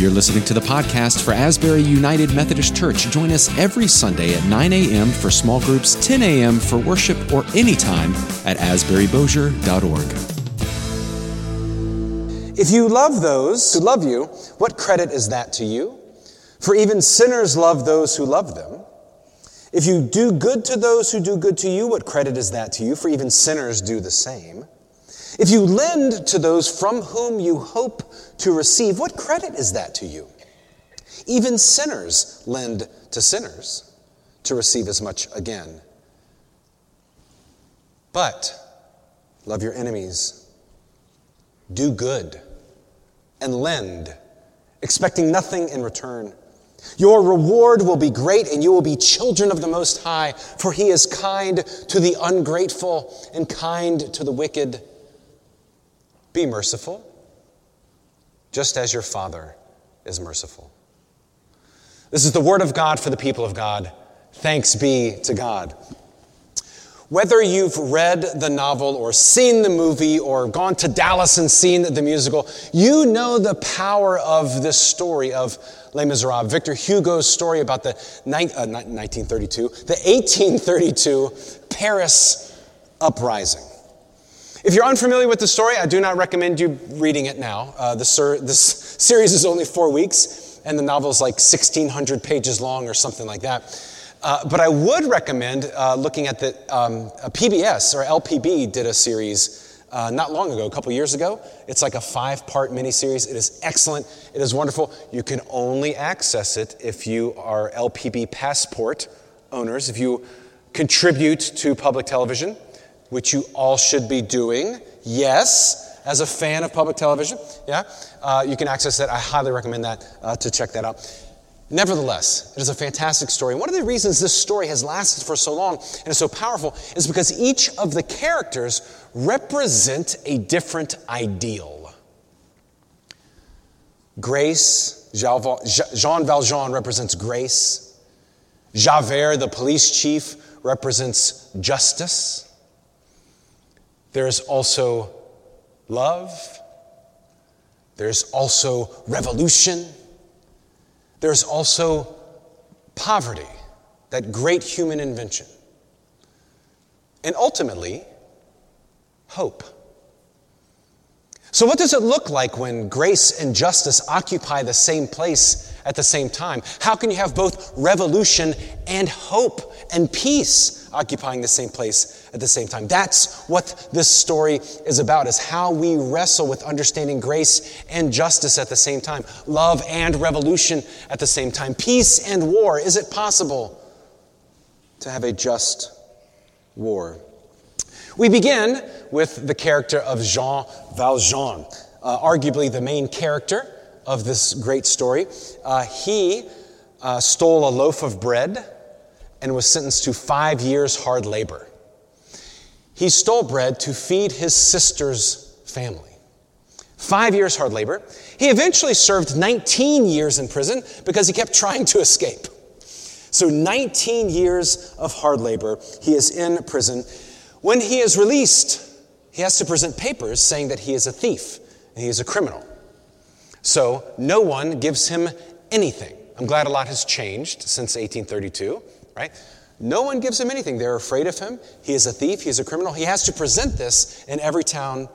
You're listening to the podcast for Asbury United Methodist Church. Join us every Sunday at 9 a.m. for small groups, 10 a.m. for worship, or anytime at asburybosier.org. If you love those who love you, what credit is that to you? For even sinners love those who love them. If you do good to those who do good to you, what credit is that to you? For even sinners do the same. If you lend to those from whom you hope to receive, what credit is that to you? Even sinners lend to sinners to receive as much again. But love your enemies, do good, and lend, expecting nothing in return. Your reward will be great, and you will be children of the Most High, for He is kind to the ungrateful and kind to the wicked. Be merciful, just as your Father is merciful. This is the word of God for the people of God. Thanks be to God. Whether you've read the novel or seen the movie or gone to Dallas and seen the musical, you know the power of this story of Les Miserables, Victor Hugo's story about the ni- uh, 1932, the 1832 Paris uprising. If you're unfamiliar with the story, I do not recommend you reading it now. Uh, this, this series is only four weeks, and the novel is like 1,600 pages long or something like that. Uh, but I would recommend uh, looking at the um, PBS or LPB did a series uh, not long ago, a couple years ago. It's like a five part miniseries. It is excellent. It is wonderful. You can only access it if you are LPB passport owners, if you contribute to public television which you all should be doing. Yes, as a fan of public television, yeah, uh, you can access that. I highly recommend that uh, to check that out. Nevertheless, it is a fantastic story. One of the reasons this story has lasted for so long and is so powerful is because each of the characters represent a different ideal. Grace, Jean Valjean represents grace. Javert, the police chief, represents justice. There's also love. There's also revolution. There's also poverty, that great human invention. And ultimately, hope. So, what does it look like when grace and justice occupy the same place at the same time? How can you have both revolution and hope and peace occupying the same place at the same time? That's what this story is about, is how we wrestle with understanding grace and justice at the same time, love and revolution at the same time, peace and war. Is it possible to have a just war? We begin with the character of Jean Valjean, uh, arguably the main character of this great story. Uh, he uh, stole a loaf of bread and was sentenced to five years hard labor. He stole bread to feed his sister's family. Five years hard labor. He eventually served 19 years in prison because he kept trying to escape. So, 19 years of hard labor. He is in prison. When he is released, he has to present papers saying that he is a thief and he is a criminal. So no one gives him anything. I'm glad a lot has changed since 1832, right? No one gives him anything. They're afraid of him. He is a thief. He is a criminal. He has to present this in every town,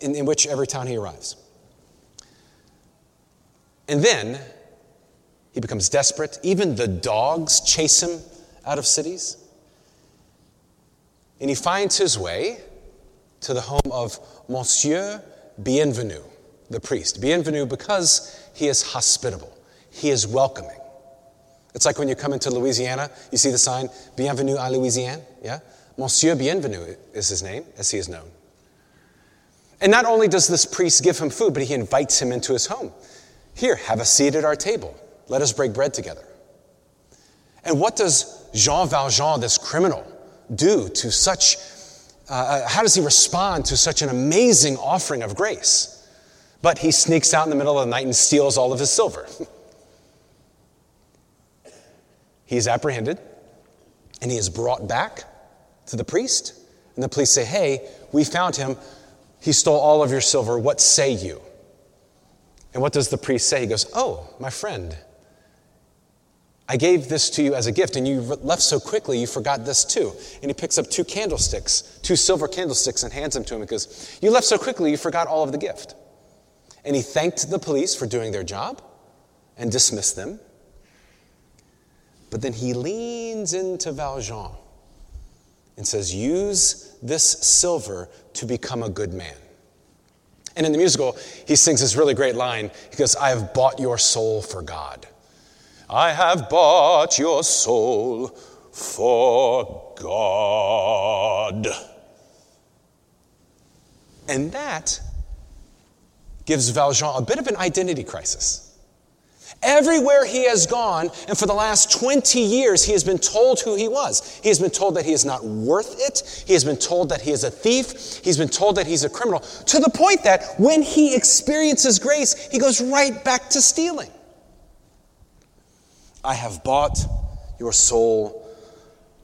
in, in which every town he arrives. And then he becomes desperate. Even the dogs chase him out of cities. And he finds his way to the home of Monsieur Bienvenu, the priest. Bienvenu because he is hospitable, he is welcoming. It's like when you come into Louisiana, you see the sign, Bienvenue à Louisiane, yeah? Monsieur Bienvenu is his name, as he is known. And not only does this priest give him food, but he invites him into his home. Here, have a seat at our table. Let us break bread together. And what does Jean Valjean, this criminal, do to such, uh, uh, how does he respond to such an amazing offering of grace? But he sneaks out in the middle of the night and steals all of his silver. he is apprehended and he is brought back to the priest. And the police say, Hey, we found him. He stole all of your silver. What say you? And what does the priest say? He goes, Oh, my friend, I gave this to you as a gift, and you left so quickly you forgot this too. And he picks up two candlesticks, two silver candlesticks, and hands them to him because You left so quickly you forgot all of the gift. And he thanked the police for doing their job and dismissed them. But then he leans into Valjean and says, Use this silver to become a good man. And in the musical, he sings this really great line. He goes, I have bought your soul for God. I have bought your soul for God. And that gives Valjean a bit of an identity crisis. Everywhere he has gone, and for the last 20 years, he has been told who he was. He has been told that he is not worth it. He has been told that he is a thief. He's been told that he's a criminal, to the point that when he experiences grace, he goes right back to stealing. I have bought your soul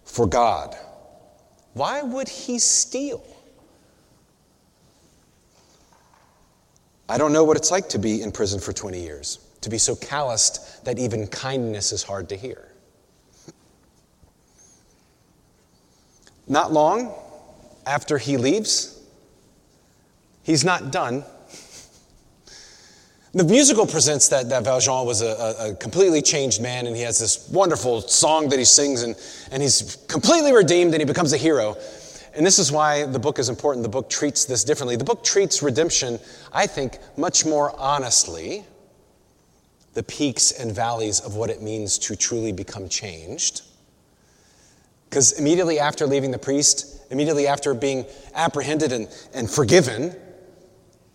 for God. Why would he steal? I don't know what it's like to be in prison for 20 years to be so calloused that even kindness is hard to hear. Not long after he leaves, he's not done. The musical presents that, that Valjean was a, a, completely changed man, and he has this wonderful song that he sings, and, and he's completely redeemed, and he becomes a hero. And this is why the book is important. The book treats this differently. The book treats redemption, I think, much more honestly the peaks and valleys of what it means to truly become changed. Because immediately after leaving the priest, immediately after being apprehended and, and forgiven,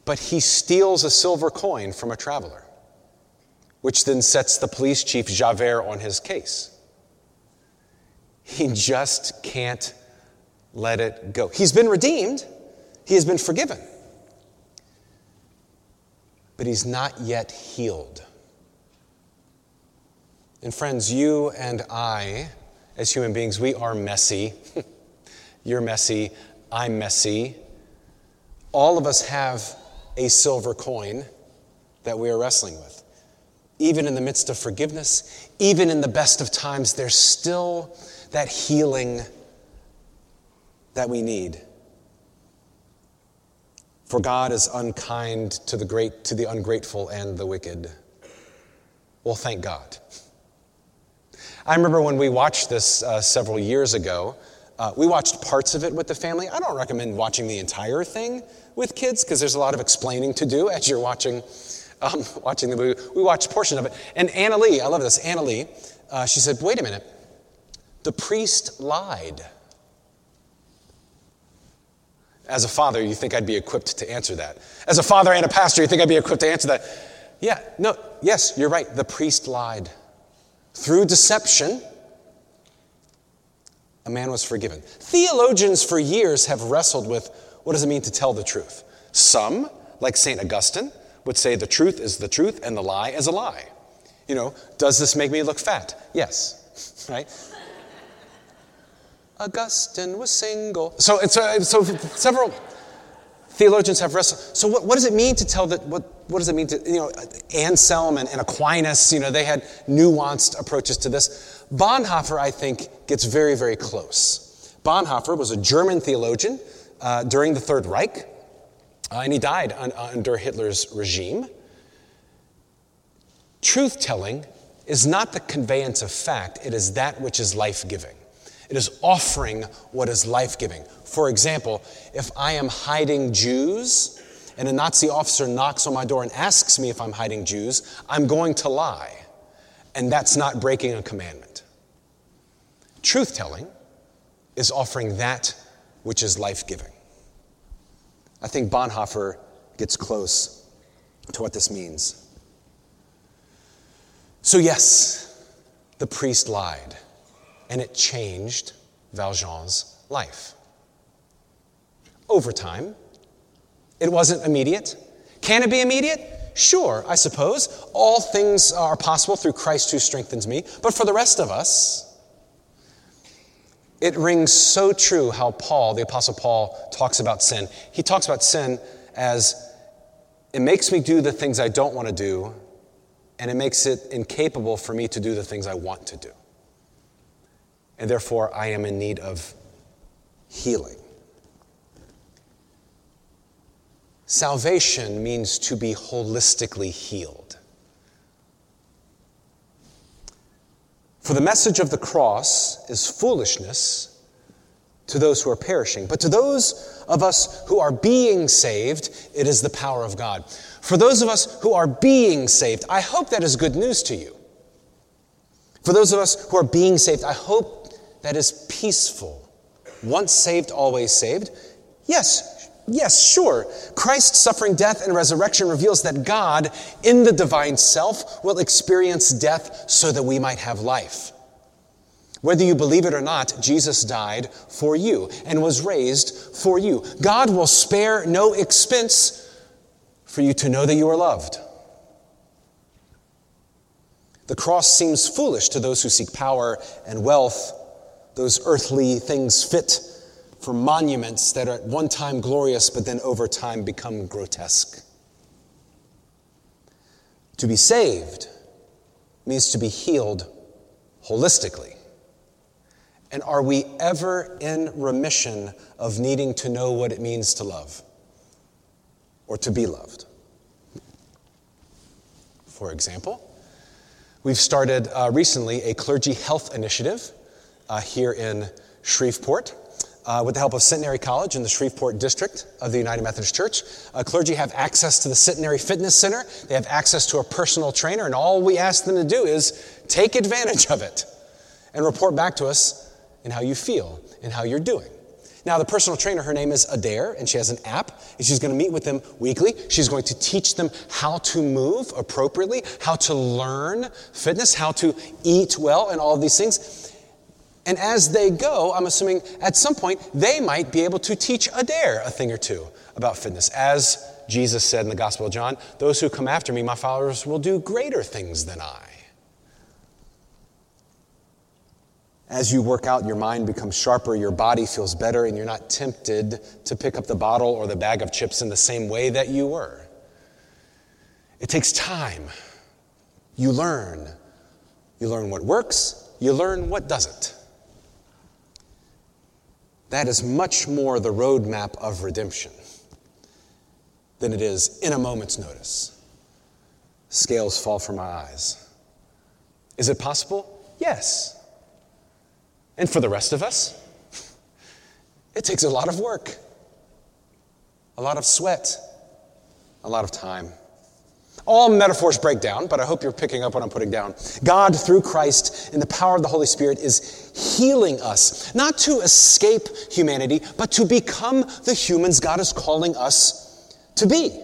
but he steals a silver coin from a traveler, which then sets the police chief Javert on his case. He just can't let it go. He's been redeemed, he has been forgiven, but he's not yet healed. And friends, you and I, as human beings, we are messy. You're messy. I'm messy. All of us have a silver coin that we are wrestling with. Even in the midst of forgiveness, even in the best of times, there's still that healing that we need. For God is unkind to the great, to the ungrateful and the wicked. Well, thank God. I remember when we watched this uh, several years ago, uh, we watched parts of it with the family. I don't recommend watching the entire thing with kids because there's a lot of explaining to do as you're watching, um, watching the movie. We watched a portion of it. And Anna Lee, I love this, Anna Lee, uh, she said, wait a minute, the priest lied. As a father, you think I'd be equipped to answer that. As a father and a pastor, you think I'd be equipped to answer that. Yeah, no, yes, you're right. The priest lied. Through deception, a man was forgiven. Theologians for years have wrestled with what does it mean to tell the truth? Some, like St. Augustine, would say the truth is the truth and the lie is a lie. You know, does this make me look fat? Yes, right? Augustine was single. So, it's, uh, so several theologians have wrestled. So, what, what does it mean to tell that? What, what does it mean to, you know, Anselm and, and Aquinas, you know, they had nuanced approaches to this. Bonhoeffer, I think, gets very, very close. Bonhoeffer was a German theologian uh, during the Third Reich, uh, and he died un, under Hitler's regime. Truth telling is not the conveyance of fact, it is that which is life giving. It is offering what is life giving. For example, if I am hiding Jews and a Nazi officer knocks on my door and asks me if I'm hiding Jews, I'm going to lie. And that's not breaking a commandment. Truth telling is offering that which is life giving. I think Bonhoeffer gets close to what this means. So, yes, the priest lied and it changed Valjean's life. Over time, it wasn't immediate. Can it be immediate? Sure, I suppose. All things are possible through Christ who strengthens me. But for the rest of us, it rings so true how Paul, the Apostle Paul, talks about sin. He talks about sin as it makes me do the things I don't want to do, and it makes it incapable for me to do the things I want to do. And therefore, I am in need of healing. Salvation means to be holistically healed. For the message of the cross is foolishness to those who are perishing, but to those of us who are being saved, it is the power of God. For those of us who are being saved, I hope that is good news to you. For those of us who are being saved, I hope that is peaceful. Once saved, always saved. Yes, Yes, sure. Christ's suffering, death, and resurrection reveals that God, in the divine self, will experience death so that we might have life. Whether you believe it or not, Jesus died for you and was raised for you. God will spare no expense for you to know that you are loved. The cross seems foolish to those who seek power and wealth, those earthly things fit for monuments that are at one time glorious but then over time become grotesque. To be saved means to be healed holistically. And are we ever in remission of needing to know what it means to love or to be loved? For example, we've started uh, recently a clergy health initiative uh, here in Shreveport uh, with the help of Centenary College in the Shreveport district of the United Methodist Church. Uh, clergy have access to the Centenary Fitness Center, they have access to a personal trainer, and all we ask them to do is take advantage of it and report back to us in how you feel and how you're doing. Now, the personal trainer, her name is Adair, and she has an app, and she's going to meet with them weekly. She's going to teach them how to move appropriately, how to learn fitness, how to eat well, and all of these things. And as they go, I'm assuming at some point they might be able to teach Adair a thing or two about fitness. As Jesus said in the Gospel of John, those who come after me, my followers, will do greater things than I. As you work out, your mind becomes sharper, your body feels better, and you're not tempted to pick up the bottle or the bag of chips in the same way that you were. It takes time. You learn. You learn what works, you learn what doesn't. That is much more the roadmap of redemption than it is in a moment's notice. Scales fall from my eyes. Is it possible? Yes. And for the rest of us, it takes a lot of work, a lot of sweat, a lot of time. All metaphors break down, but I hope you're picking up what I'm putting down. God, through Christ, in the power of the Holy Spirit, is healing us, not to escape humanity, but to become the humans God is calling us to be.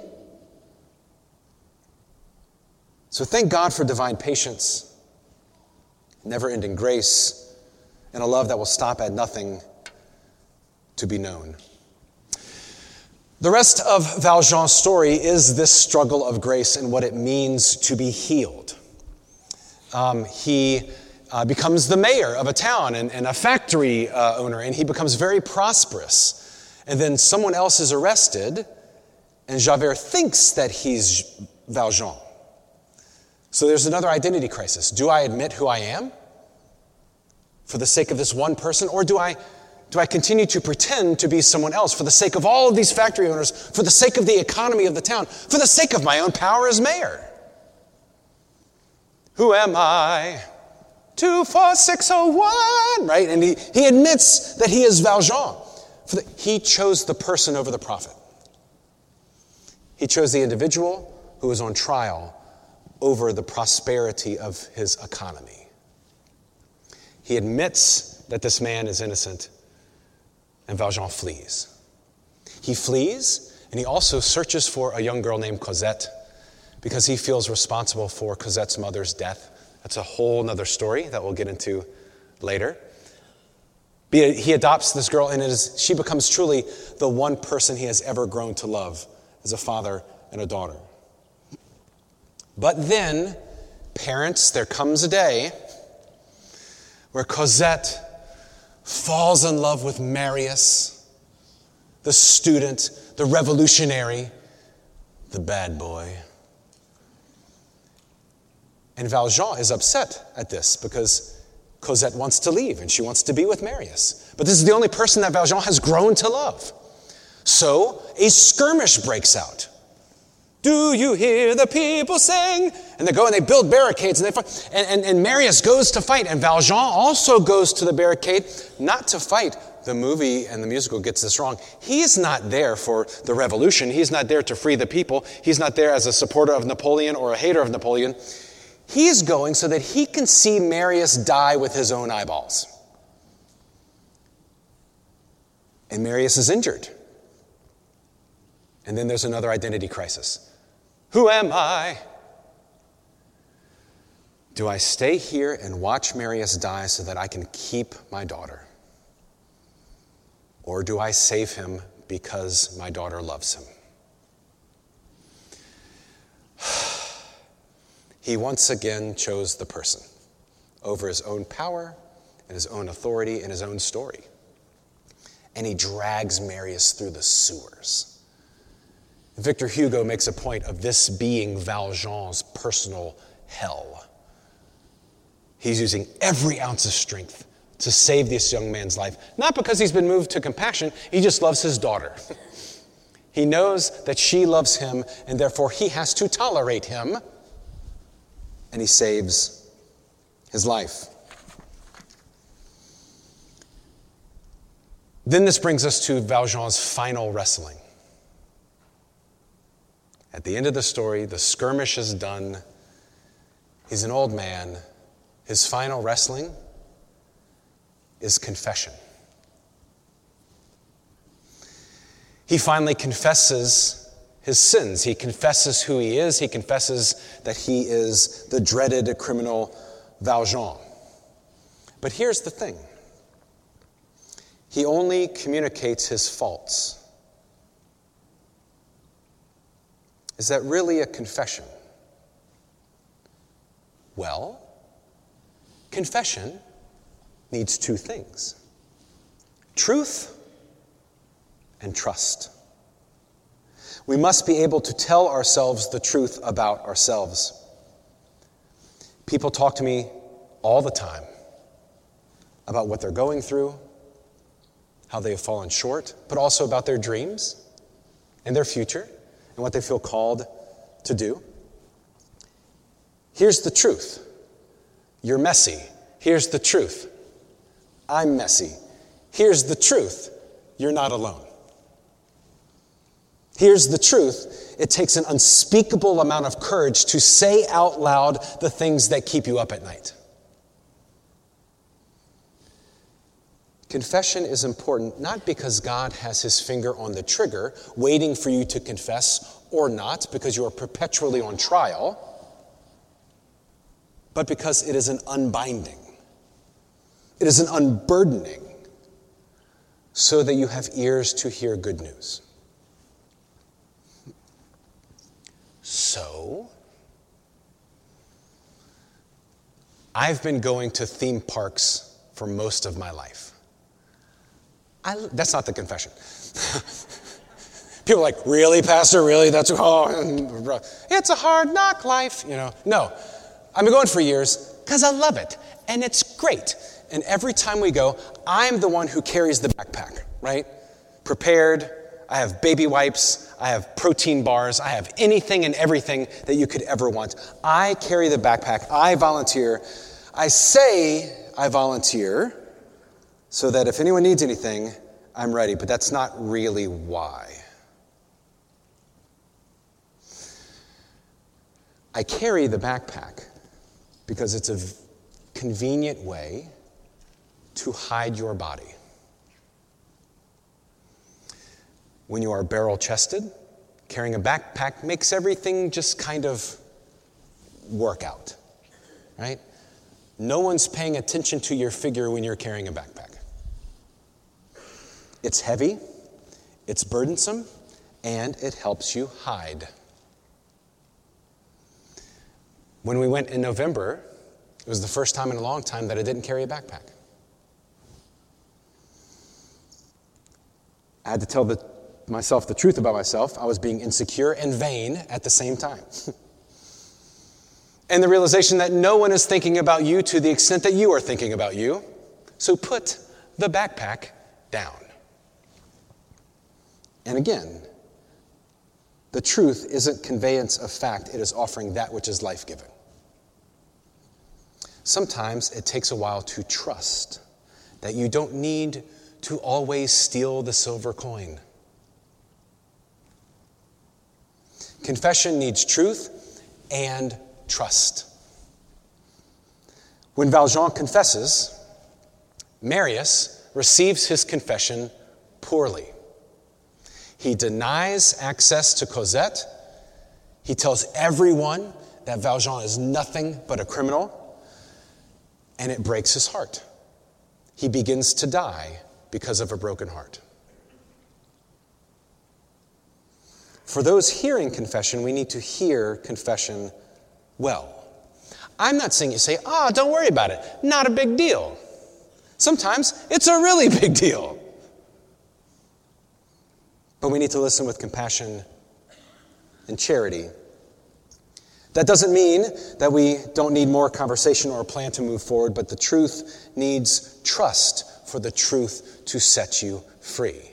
So thank God for divine patience, never ending grace, and a love that will stop at nothing to be known. The rest of Valjean's story is this struggle of grace and what it means to be healed. Um, he uh, becomes the mayor of a town and, and a factory uh, owner, and he becomes very prosperous. And then someone else is arrested, and Javert thinks that he's Valjean. So there's another identity crisis. Do I admit who I am for the sake of this one person, or do I do I continue to pretend to be someone else for the sake of all of these factory owners, for the sake of the economy of the town, for the sake of my own power as mayor? Who am I? 24601, right? And he, he admits that he is Valjean. For the, he chose the person over the profit. He chose the individual who was on trial over the prosperity of his economy. He admits that this man is innocent and Valjean flees. He flees, and he also searches for a young girl named Cosette because he feels responsible for Cosette's mother's death. That's a whole other story that we'll get into later. He adopts this girl, and she becomes truly the one person he has ever grown to love as a father and a daughter. But then, parents, there comes a day where Cosette falls in love with Marius, the student, the revolutionary, the bad boy. And Valjean is upset at this because Cosette wants to leave and she wants to be with Marius. But this is the only person that Valjean has grown to love. So a skirmish breaks out. Do you hear the people sing? And they go and they build barricades and they fight. And, and, and Marius goes to fight, and Valjean also goes to the barricade, not to fight. The movie and the musical gets this wrong. He's not there for the revolution. He's not there to free the people. He's not there as a supporter of Napoleon or a hater of Napoleon. He's going so that he can see Marius die with his own eyeballs. And Marius is injured. And then there's another identity crisis. Who am I? Do I stay here and watch Marius die so that I can keep my daughter? Or do I save him because my daughter loves him? he once again chose the person over his own power and his own authority and his own story. And he drags Marius through the sewers. Victor Hugo makes a point of this being Valjean's personal hell. He's using every ounce of strength to save this young man's life, not because he's been moved to compassion, he just loves his daughter. he knows that she loves him, and therefore he has to tolerate him, and he saves his life. Then this brings us to Valjean's final wrestling. At the end of the story, the skirmish is done. He's an old man. His final wrestling is confession. He finally confesses his sins. He confesses who he is. He confesses that he is the dreaded criminal Valjean. But here's the thing he only communicates his faults. Is that really a confession? Well, confession needs two things truth and trust. We must be able to tell ourselves the truth about ourselves. People talk to me all the time about what they're going through, how they have fallen short, but also about their dreams and their future and what they feel called to do. Here's the truth you're messy. Here's the truth I'm messy. Here's the truth you're not alone. Here's the truth it takes an unspeakable amount of courage to say out loud the things that keep you up at night. Confession is important not because God has his finger on the trigger, waiting for you to confess or not, because you are perpetually on trial, but because it is an unbinding, it is an unburdening, so that you have ears to hear good news. So, I've been going to theme parks for most of my life. I, that's not the confession. People are like, really, Pastor? Really? That's, oh, it's a hard knock life, you know. No, I've been going for years because I love it and it's great. And every time we go, I'm the one who carries the backpack, right? Prepared. I have baby wipes. I have protein bars. I have anything and everything that you could ever want. I carry the backpack. I volunteer. I say I volunteer so that if anyone needs anything, I'm ready, but that's not really why. I carry the backpack because it's a convenient way to hide your body. When you are barrel chested, carrying a backpack makes everything just kind of work out, right? No one's paying attention to your figure when you're carrying a backpack. It's heavy, it's burdensome, and it helps you hide. When we went in November, it was the first time in a long time that I didn't carry a backpack. I had to tell the myself the truth about myself, I was being insecure and vain at the same time. and the realization that no one is thinking about you to the extent that you are thinking about you. So put the backpack down. And again, the truth isn't conveyance of fact, it is offering that which is life giving. Sometimes it takes a while to trust that you don't need to always steal the silver coin. Confession needs truth and trust. When Valjean confesses, Marius receives his confession poorly. He denies access to Cosette. He tells everyone that Valjean is nothing but a criminal, and it breaks his heart. He begins to die because of a broken heart. For those hearing confession, we need to hear confession well. I'm not saying you say, oh, don't worry about it, not a big deal. Sometimes it's a really big deal. But we need to listen with compassion and charity. That doesn't mean that we don't need more conversation or a plan to move forward, but the truth needs trust for the truth to set you free.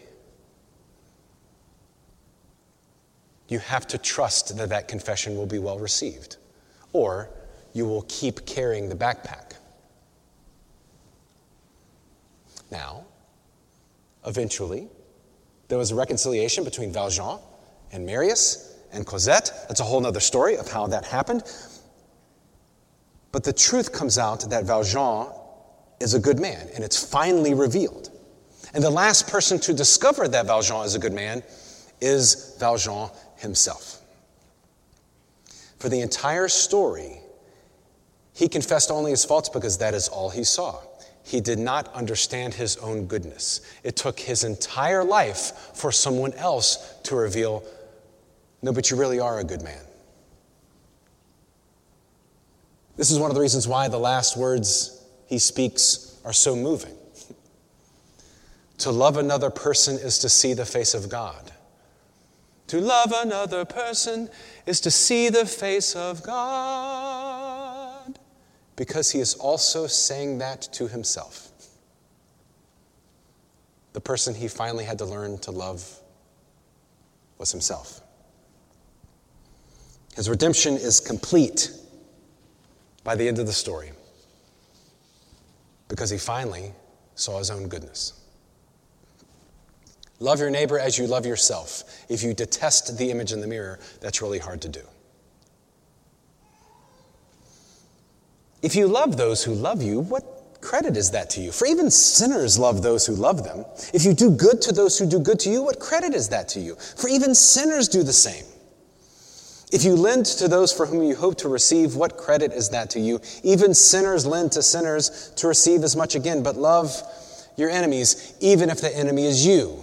You have to trust that that confession will be well received, or you will keep carrying the backpack. Now, eventually, there was a reconciliation between Valjean and Marius and Cosette. That's a whole other story of how that happened. But the truth comes out that Valjean is a good man, and it's finally revealed. And the last person to discover that Valjean is a good man is Valjean himself. For the entire story, he confessed only his faults because that is all he saw he did not understand his own goodness. It took his entire life for someone else to reveal, no, but you really are a good man. This is one of the reasons why the last words he speaks are so moving. to love another person is to see the face of God. To love another person is to see the face of God because he is also saying that to himself. The person he finally had to learn to love was himself. His redemption is complete by the end of the story because he finally saw his own goodness. Love your neighbor as you love yourself. If you detest the image in the mirror, that's really hard to do. If you love those who love you, what credit is that to you? For even sinners love those who love them. If you do good to those who do good to you, what credit is that to you? For even sinners do the same. If you lend to those for whom you hope to receive, what credit is that to you? Even sinners lend to sinners to receive as much again, but love your enemies, even if the enemy is you.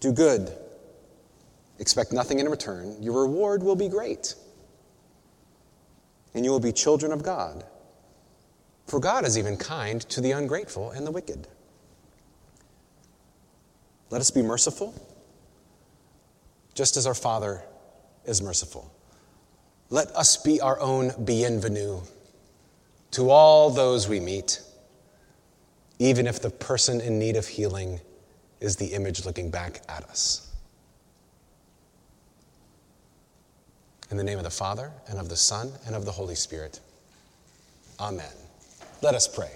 Do good. Expect nothing in return. Your reward will be great and you will be children of God. For God is even kind to the ungrateful and the wicked. Let us be merciful, just as our Father is merciful. Let us be our own bienvenue to all those we meet, even if the person in need of healing is the image looking back at us. In the name of the Father, and of the Son, and of the Holy Spirit. Amen. Let us pray.